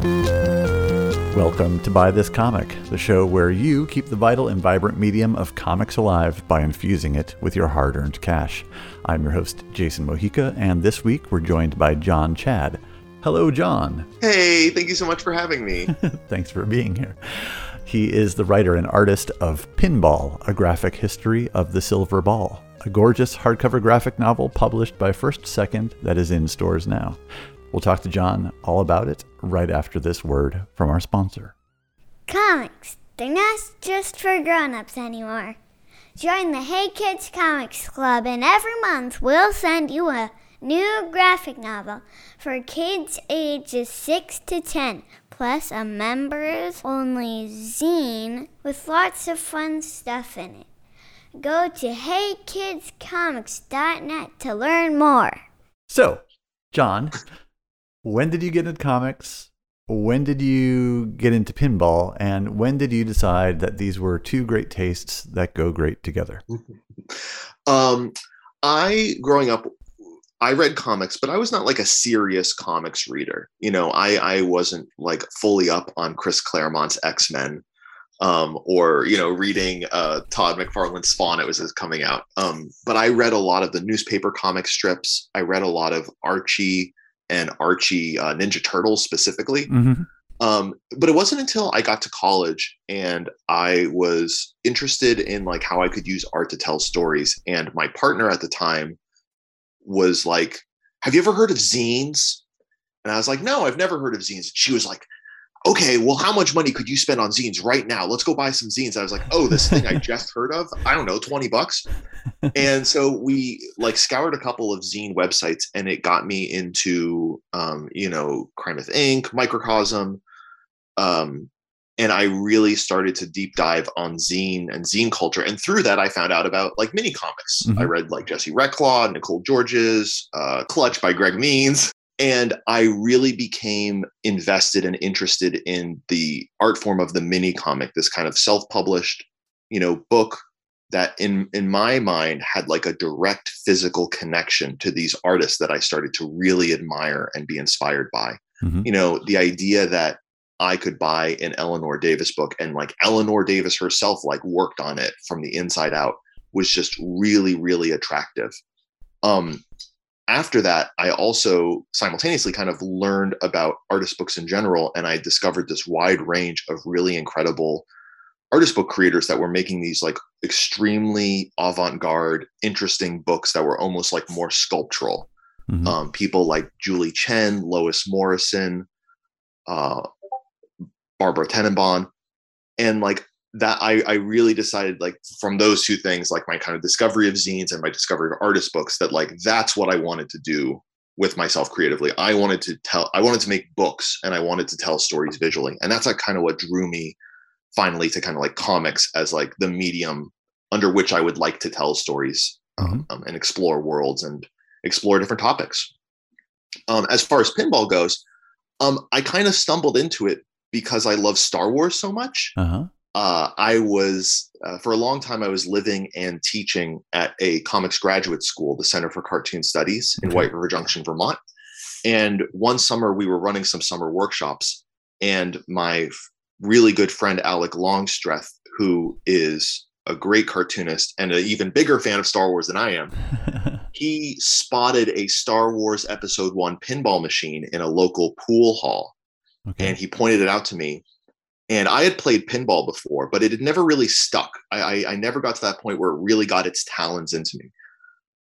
Welcome to Buy This Comic, the show where you keep the vital and vibrant medium of comics alive by infusing it with your hard earned cash. I'm your host, Jason Mojica, and this week we're joined by John Chad. Hello, John. Hey, thank you so much for having me. Thanks for being here. He is the writer and artist of Pinball, a graphic history of the silver ball, a gorgeous hardcover graphic novel published by First Second that is in stores now. We'll talk to John all about it right after this word from our sponsor. Comics, they're not just for grown ups anymore. Join the Hey Kids Comics Club, and every month we'll send you a new graphic novel for kids ages 6 to 10, plus a members only zine with lots of fun stuff in it. Go to heykidscomics.net to learn more. So, John, when did you get into comics? When did you get into pinball? And when did you decide that these were two great tastes that go great together? um, I, growing up, I read comics, but I was not like a serious comics reader. You know, I, I wasn't like fully up on Chris Claremont's X Men um, or you know reading uh, Todd McFarlane's Spawn. It was coming out, um, but I read a lot of the newspaper comic strips. I read a lot of Archie and Archie uh, Ninja Turtles specifically. Mm-hmm. Um, but it wasn't until I got to college and I was interested in like how I could use art to tell stories. And my partner at the time was like, "Have you ever heard of zines?" And I was like, "No, I've never heard of zines." She was like, okay, well, how much money could you spend on zines right now? Let's go buy some zines. I was like, oh, this thing I just heard of, I don't know, 20 bucks. And so we like scoured a couple of zine websites and it got me into, um, you know, CrimethInc, Microcosm. Um, and I really started to deep dive on zine and zine culture. And through that, I found out about like mini comics. Mm-hmm. I read like Jesse Reklaw, Nicole Georges, uh, Clutch by Greg Means and I really became invested and interested in the art form of the mini comic, this kind of self-published, you know, book that in in my mind had like a direct physical connection to these artists that I started to really admire and be inspired by. Mm-hmm. You know, the idea that I could buy an Eleanor Davis book and like Eleanor Davis herself like worked on it from the inside out was just really really attractive. Um after that, I also simultaneously kind of learned about artist books in general, and I discovered this wide range of really incredible artist book creators that were making these like extremely avant-garde, interesting books that were almost like more sculptural. Mm-hmm. Um, people like Julie Chen, Lois Morrison, uh, Barbara Tetenbaum, and like that I, I really decided like from those two things like my kind of discovery of zines and my discovery of artist books that like that's what i wanted to do with myself creatively. I wanted to tell i wanted to make books and i wanted to tell stories visually. And that's like kind of what drew me finally to kind of like comics as like the medium under which i would like to tell stories um, mm-hmm. um, and explore worlds and explore different topics. Um, as far as pinball goes um, i kind of stumbled into it because i love star wars so much. Uh-huh uh, I was, uh, for a long time, I was living and teaching at a comics graduate school, the Center for Cartoon Studies in. White River Junction, Vermont. And one summer, we were running some summer workshops, and my really good friend, Alec Longstreth, who is a great cartoonist and an even bigger fan of Star Wars than I am, he spotted a Star Wars Episode One pinball machine in a local pool hall. Okay. And he pointed it out to me and I had played pinball before, but it had never really stuck. I, I, I never got to that point where it really got its talons into me.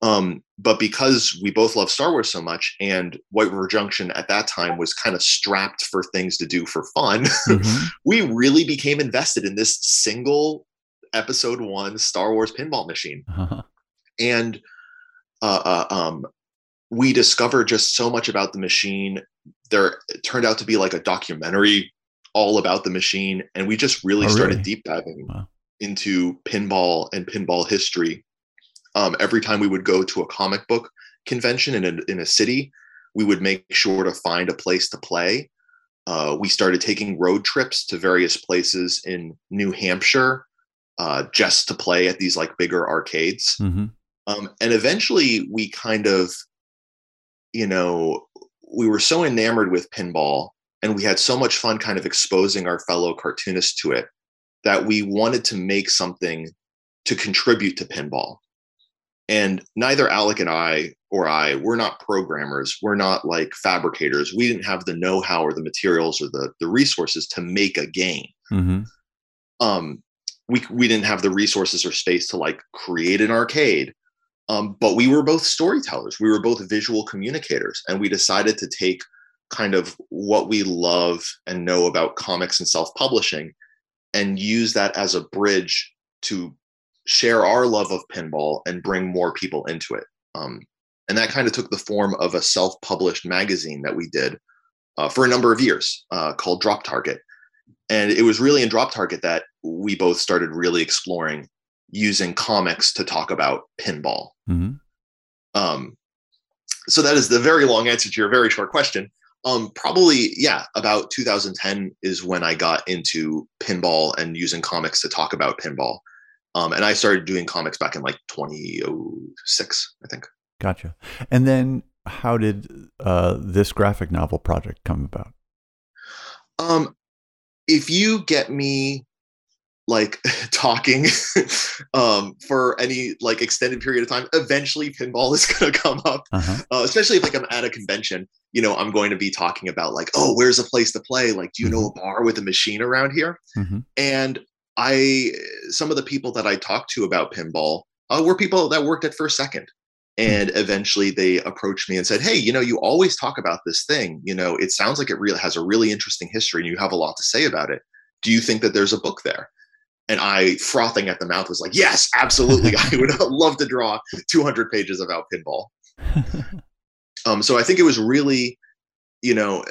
Um, but because we both love Star Wars so much, and White River Junction at that time was kind of strapped for things to do for fun, mm-hmm. we really became invested in this single Episode One Star Wars pinball machine, uh-huh. and uh, uh, um, we discovered just so much about the machine. There turned out to be like a documentary all about the machine, and we just really oh, started really? deep diving wow. into pinball and pinball history. Um, every time we would go to a comic book convention in a, in a city, we would make sure to find a place to play. Uh, we started taking road trips to various places in New Hampshire uh, just to play at these like bigger arcades. Mm-hmm. Um, and eventually we kind of, you know, we were so enamored with pinball and we had so much fun kind of exposing our fellow cartoonists to it that we wanted to make something to contribute to pinball. And neither Alec and I or I, we're not programmers. We're not like fabricators. We didn't have the know-how or the materials or the, the resources to make a game. Mm-hmm. Um, we, we didn't have the resources or space to like create an arcade. Um, but we were both storytellers. We were both visual communicators. And we decided to take kind of what we love and know about comics and self-publishing and use that as a bridge to share our love of pinball and bring more people into it. Um, and that kind of took the form of a self-published magazine that we did uh, for a number of years uh, called Drop Target. And it was really in Drop Target that we both started really exploring using comics to talk about pinball. Mm-hmm. Um, so that is the very long answer to your very short question. Um, probably, yeah, about 2010 is when I got into pinball and using comics to talk about pinball. Um, and I started doing comics back in like 2006, I think. Gotcha. And then how did uh, this graphic novel project come about? Um, if you get me like talking um, for any like extended period of time, eventually pinball is going to come up. Uh-huh. Uh, especially if like I'm at a convention, you know, I'm going to be talking about like, oh, where's a place to play? Like, do you mm-hmm. know a bar with a machine around here? Mm-hmm. And I, some of the people that I talked to about pinball uh, were people that worked at First Second. Hmm. And eventually they approached me and said, Hey, you know, you always talk about this thing. You know, it sounds like it really has a really interesting history and you have a lot to say about it. Do you think that there's a book there? And I, frothing at the mouth, was like, Yes, absolutely. I would love to draw 200 pages about pinball. um, so I think it was really, you know,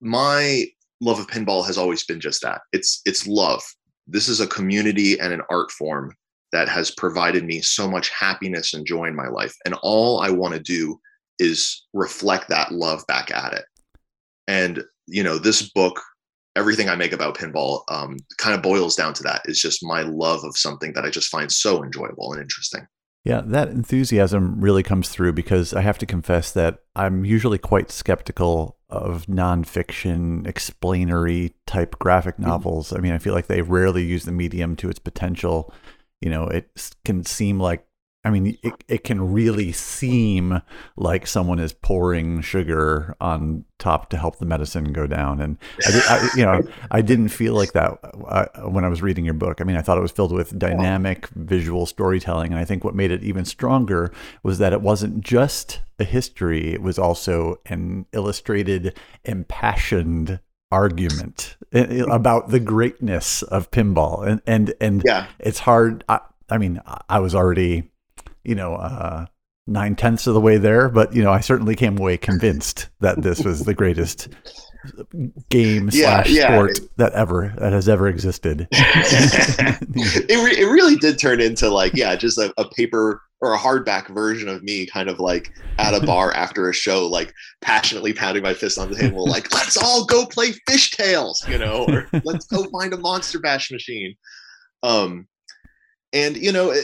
my love of pinball has always been just that. It's it's love. This is a community and an art form that has provided me so much happiness and joy in my life. And all I want to do is reflect that love back at it. And, you know, this book, everything I make about pinball um, kind of boils down to that. It's just my love of something that I just find so enjoyable and interesting. Yeah, that enthusiasm really comes through because I have to confess that I'm usually quite skeptical of nonfiction, explanatory type graphic mm-hmm. novels. I mean, I feel like they rarely use the medium to its potential you know, it can seem like I mean, it, it can really seem like someone is pouring sugar on top to help the medicine go down. And I, I you know, I didn't feel like that uh, when I was reading your book. I mean, I thought it was filled with dynamic visual storytelling, and I think what made it even stronger was that it wasn't just a history; it was also an illustrated, impassioned argument about the greatness of pinball and and and yeah. it's hard I, I mean i was already you know uh, nine tenths of the way there but you know i certainly came away convinced that this was the greatest game yeah, slash yeah. sport that ever that has ever existed it, re- it really did turn into like yeah just a, a paper or a hardback version of me kind of like at a bar after a show like passionately pounding my fist on the table like let's all go play Fish Tales you know or let's go find a monster bash machine um and you know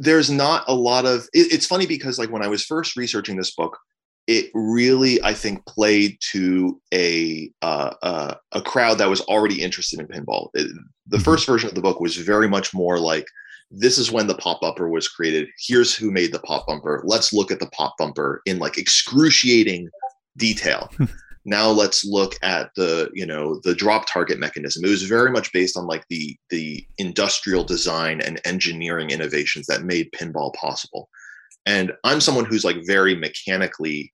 there's not a lot of it, it's funny because like when i was first researching this book it really i think played to a uh, uh, a crowd that was already interested in pinball it, the mm-hmm. first version of the book was very much more like this is when the pop bumper was created. Here's who made the pop bumper. Let's look at the pop bumper in like excruciating detail. now let's look at the you know the drop target mechanism. It was very much based on like the the industrial design and engineering innovations that made pinball possible. And I'm someone who's like very mechanically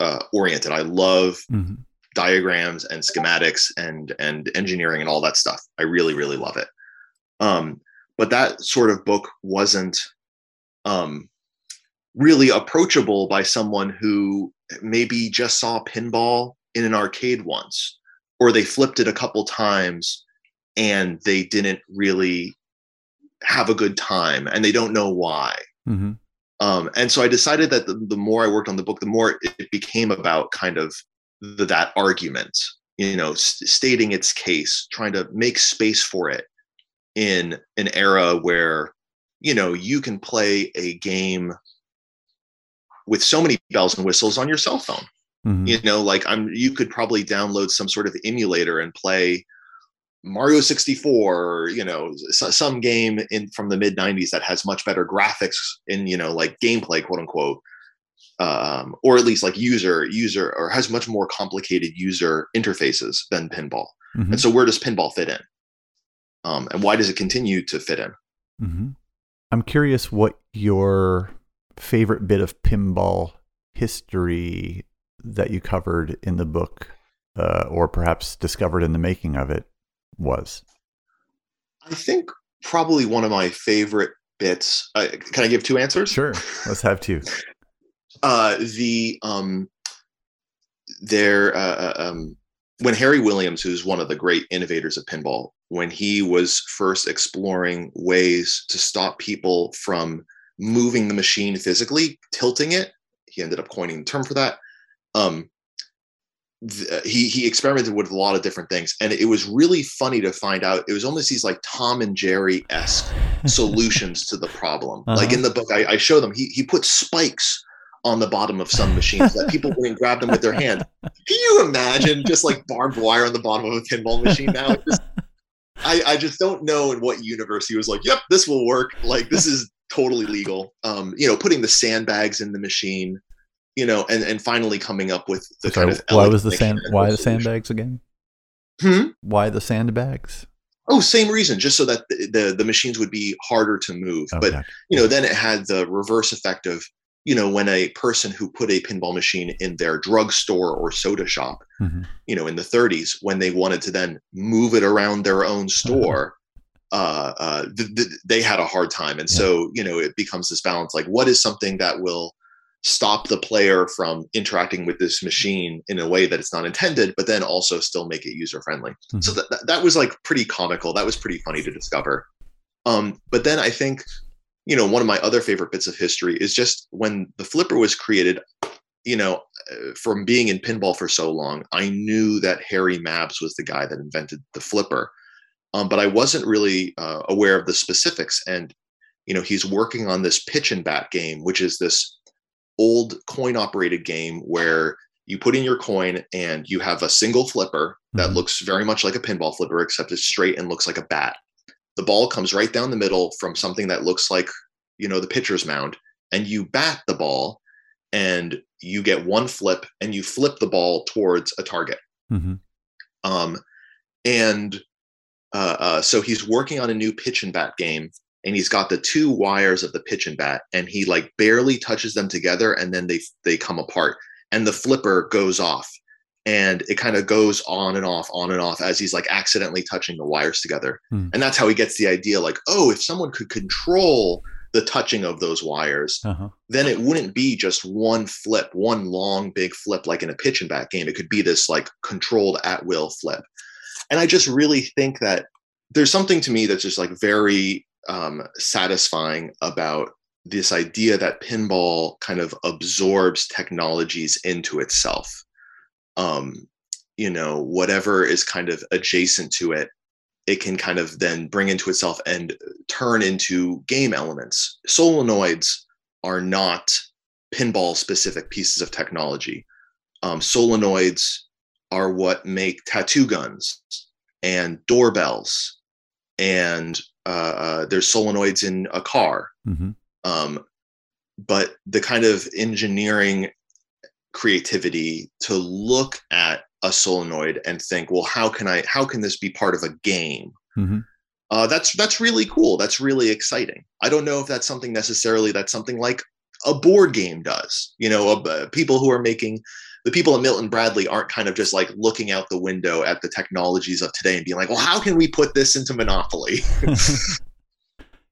uh, oriented. I love mm-hmm. diagrams and schematics and and engineering and all that stuff. I really really love it. Um, but that sort of book wasn't um, really approachable by someone who maybe just saw pinball in an arcade once or they flipped it a couple times and they didn't really have a good time and they don't know why mm-hmm. um, and so i decided that the, the, more i worked on the book the more it became about kind of the, that argument you know st- stating its case trying to make space for it in an era where you know you can play a game with so many bells and whistles on your cell phone. Mhm. You know, like I'm you could probably download some sort of emulator and play Mario 64 or you know some game in from the mid 90s that has much better graphics in you know like gameplay quote unquote um, or at least like user user or has much more complicated user interfaces than pinball. Mhm. and so where does pinball fit in? Um, and why does it continue to fit in? Hmm I'm curious what your favorite bit of pinball history that you covered in the book, uh, or perhaps discovered in the making of it, was. i think probably one of my favorite bits uh, can i give two answers Sure, let's have two. uh the um there uh, uh, um when harry williams who's one of the great innovators of pinball when he was first exploring ways to stop people from moving the machine physically tilting it he ended up coining the term for that um th- he he experimented with a lot of different things and it was really funny to find out it was almost these like tom and jerry esque solutions to the problem. Like Uh-huh. in the book, I, I show them. He he put spikes on the bottom of some machines that people wouldn't grab them with their hand. Can you imagine just like barbed wire on the bottom of a pinball machine now? Just- I I just don't know in what universe he was like. Yep, this will work. Like this is totally legal. Um, you know, putting the sandbags in the machine. You know, and and finally coming up with the Sorry, kind of why was the sand? Why the solution. sandbags again? Hmm? Why the sandbags? Oh, same reason, just so that the, the, the machines would be harder to move. But Okay. you know, then it had the reverse effect of, you know, when a person who put a pinball machine in their drugstore or soda shop, Mhm. you know, in the 30s, when they wanted to then move it around their own store, uh, uh, th- th- they had a hard time. And Yeah. so, you know, it becomes this balance like, what is something that will stop the player from interacting with this machine in a way that it's not intended, but then also still make it user friendly? So Mhm. that, that, that was like pretty comical. That was pretty funny to discover. Um, but then I think, you know, one of my other favorite bits of history is just when the flipper was created, you know, uh, from being in pinball for so long, I knew that Harry Mabs was the guy that invented the flipper. Um, but I wasn't really uh, aware of the specifics. And, you know, he's working on this pitch and bat game, which is this old coin operated game where you put in your coin and you have a single flipper that Mhm. looks very much like a pinball flipper, except it's straight and looks like a bat. The ball comes right down the middle from something that looks like, you know, the pitcher's mound, and you bat the ball and you get one flip and you flip the ball towards a target. Mhm. Um, and uh, uh, so he's working on a new pitch and bat game, and he's got the two wires of the pitch and bat, and he like barely touches them together, and then they they come apart, and the flipper goes off, and it kind of goes on and off, on and off as he's like accidentally touching the wires together, Hmm. and that's how he gets the idea, like, oh, if someone could control the touching of those wires, Uh-huh. then it wouldn't be just one flip, one long big flip like in a pitch and bat game. It could be this like controlled at will flip. And I just really think that there's something to me that's just like very um, satisfying about this idea that pinball kind of absorbs technologies into itself. Um, you know, whatever is kind of adjacent to it, it can kind of then bring into itself and turn into game elements. Solenoids are not pinball specific pieces of technology. Um, solenoids are what make tattoo guns and doorbells, and uh, uh, there's solenoids in a car. Mhm. Um, but the kind of engineering creativity to look at a solenoid and think, well, how can I? How can this be part of a game? Mhm. uh, that's that's really cool. That's really exciting. I don't know if that's something necessarily that's something like a board game does. You know, uh, people who are making the people at Milton Bradley aren't kind of just like looking out the window at the technologies of today and being like, well, how can we put this into Monopoly?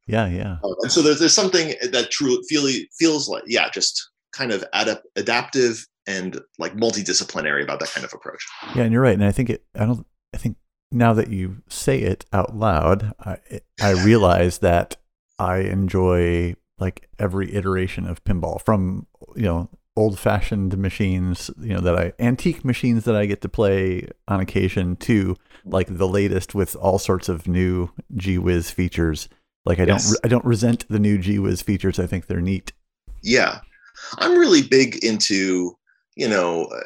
yeah, yeah. Uh, and so there's there's something that truly feel, feels like yeah, just kind of adap- adaptive and like multidisciplinary about that kind of approach. Yeah, and you're right. And I think it. I don't. I think now that you say it out loud, I I realize that I enjoy like every iteration of pinball from you know old fashioned machines, you know that I antique machines that I get to play on occasion to like the latest with all sorts of new G Wiz features. Like I Yes. don't I don't resent the new G Wiz features. I think they're neat. Yeah. I'm really big into you know, uh,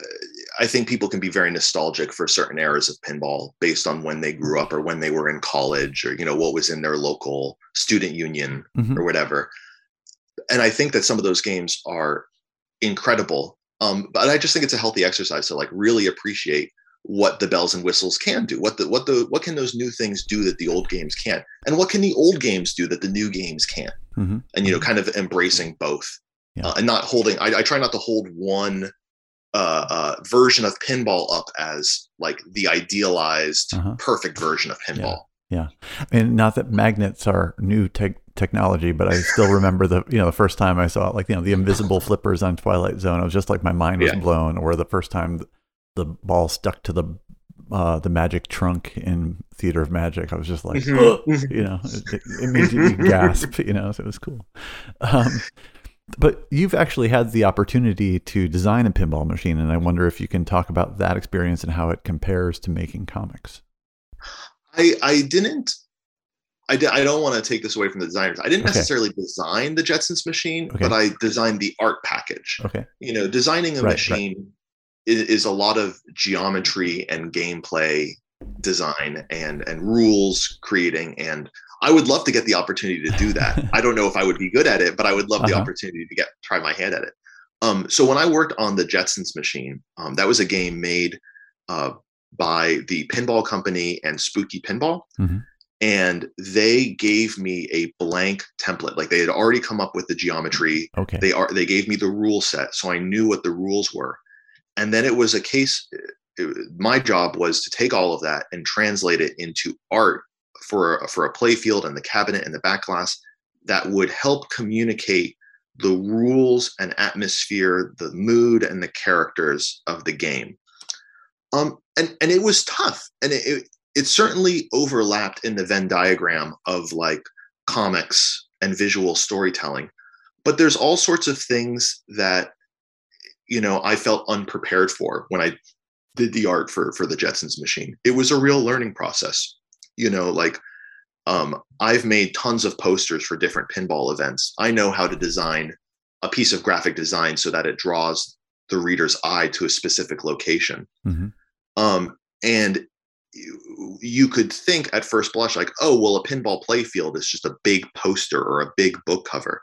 I think people can be very nostalgic for certain eras of pinball based on when they grew up or when they were in college or, you know, what was in their local student union Mhm. or whatever. And I think that some of those games are incredible. Um, but I just think it's a healthy exercise to like really appreciate what the bells and whistles can do. What the what the what can those new things do that the old games can't? And what can the old games do that the new games can't? Mhm. and you know kind of embracing both Yeah. uh, and not holding I, I try not to hold one uh, uh, version of pinball up as like the idealized Uh-huh. perfect version of pinball Yeah. And not that magnets are new tech technology, but I still remember the you know the first time I saw like you know the invisible flippers on Twilight Zone. It was just like my mind was Yeah. blown. Or the first time the ball stuck to the uh, the magic trunk in Theater of Magic, I was just like, Mhm. you know, it, it, it made you gasp. You know, so it was cool. Um, but you've actually had the opportunity to design a pinball machine, and I wonder if you can talk about that experience and how it compares to making comics. I I didn't I, don't want to take this away from the designers. I didn't Okay. necessarily design the Jetsons machine, Okay. but I designed the art package. Okay. You know, designing a Right, right. machine is, is a lot of geometry and gameplay design and and rules creating and I would love to get the opportunity to do that. I don't know if I would be good at it, but I would love the Uh-huh. opportunity to get try my hand at it. Um, so when I worked on the Jetsons machine, um, that was a game made uh, by the pinball company and Spooky Pinball, Mhm. And they gave me a blank template. Like they had already come up with the geometry. Okay. They are they gave me the rule set, so I knew what the rules were, and then it was a case. it- my job was to take all of that and translate it into art for a, for a play field and the cabinet and the back glass that would help communicate the rules and atmosphere, the mood and the characters of the game. Um, and and it was tough, and it, it it certainly overlapped in the Venn diagram of like comics and visual storytelling. But there's all sorts of things that you know I felt unprepared for when I did the art for for the Jetsons machine. It was a real learning process. You know, like um, I've made tons of posters for different pinball events. I know how to design a piece of graphic design so that it draws the reader's eye to a specific location. Mhm. Um, and you, you could think at first blush like, oh, well, a pinball playfield is just a big poster or a big book cover.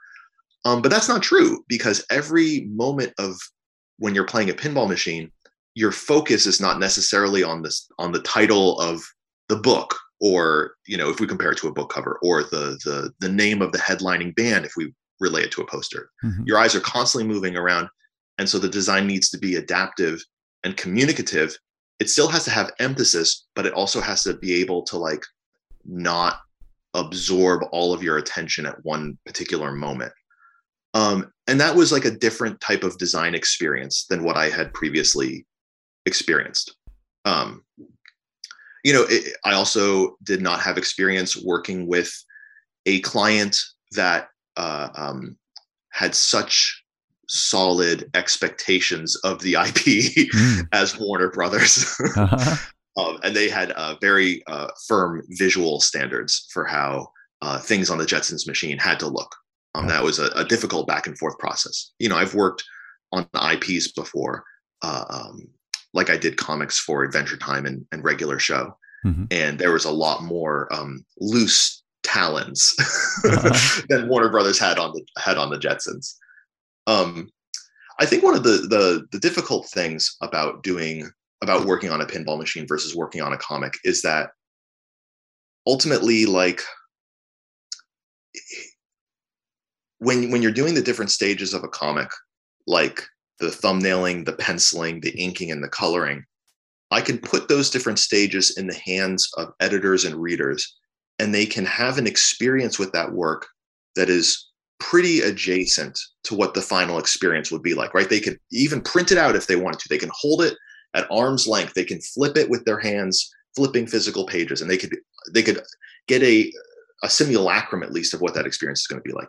Um, but that's not true because every moment of when you're playing a pinball machine, your focus is not necessarily on this on the title of the book or you know if we compare it to a book cover or the the the name of the headlining band if we relate it to a poster Mhm. your eyes are constantly moving around and so the design needs to be adaptive and communicative it still has to have emphasis but it also has to be able to like not absorb all of your attention at one particular moment. Um, and that was like a different type of design experience than what i had previously experienced. Um, you know it, i also did not have experience working with a client that uh, um, had such solid expectations of the ip Mm. as warner brothers Uh-huh. um, and they had uh, very uh, firm visual standards for how uh, things on the Jetsons machine had to look. Um, that was a, a difficult back and forth process. You know, I've worked on IPs before, uh, um, like I did comics for Adventure Time and, and regular show, Mhm. and there was a lot more um, loose talons Uh-huh. than Warner Brothers had on the had on the Jetsons. Um, I think one of the the the difficult things about doing about working on a pinball machine versus working on a comic is that ultimately like when when you're doing the different stages of a comic like the thumbnailing the penciling the inking and the coloring i can put those different stages in the hands of editors and readers and they can have an experience with that work that is pretty adjacent to what the final experience would be like right? They could even print it out if they wanted to. They can hold it at arm's length. They can flip it with their hands flipping physical pages and they could they could get a a simulacrum at least of what that experience is going to be like.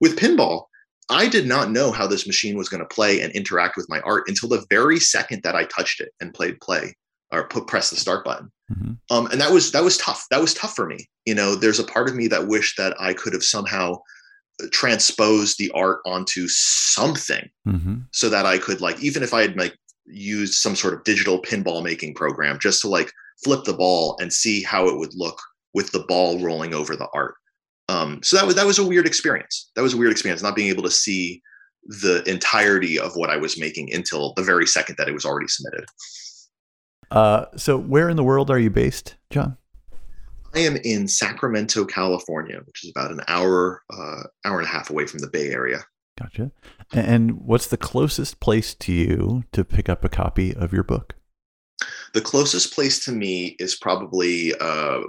With pinball i did not know how this machine was going to play and interact with my art until the very second that i touched it and played play or put press the start button. Mhm. um, and that was that was tough. That was tough for me. You know there's a part of me that wished that i could have somehow transpose the art onto something hmm so that I could like even if I had like used some sort of digital pinball making program just to like flip the ball and see how it would look with the ball rolling over the art. Um, so that was that was a weird experience. That was a weird experience, not being able to see the entirety of what I was making until the very second that it was already submitted. Uh, so, where in the world are you based, John? I am in Sacramento, California, which is about an hour, uh, hour and a half away from the Bay Area. Gotcha. And what's the closest place to you to pick up a copy of your book? The closest place to me is probably uh,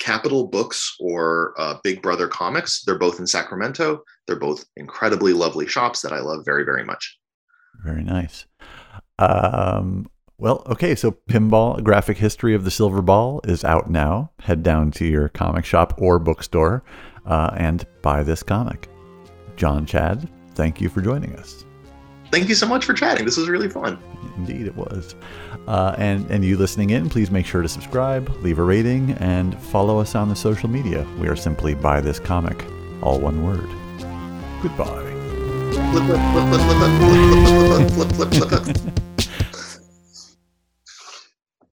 Capital Books or uh, Big Brother Comics. They're both in Sacramento. They're both incredibly lovely shops that I love very, very much. Very nice. Um, well, okay, so Pinball Graphic History of the Silver Ball is out now. Head down to your comic shop or bookstore uh, and buy this comic. John Chad, thank you for joining us. Thank you so much for chatting. This was really fun. Indeed, it was. Uh, and and you listening in, please make sure to subscribe, leave a rating, and follow us on the social media. We are simply buy this comic, all one word. Goodbye.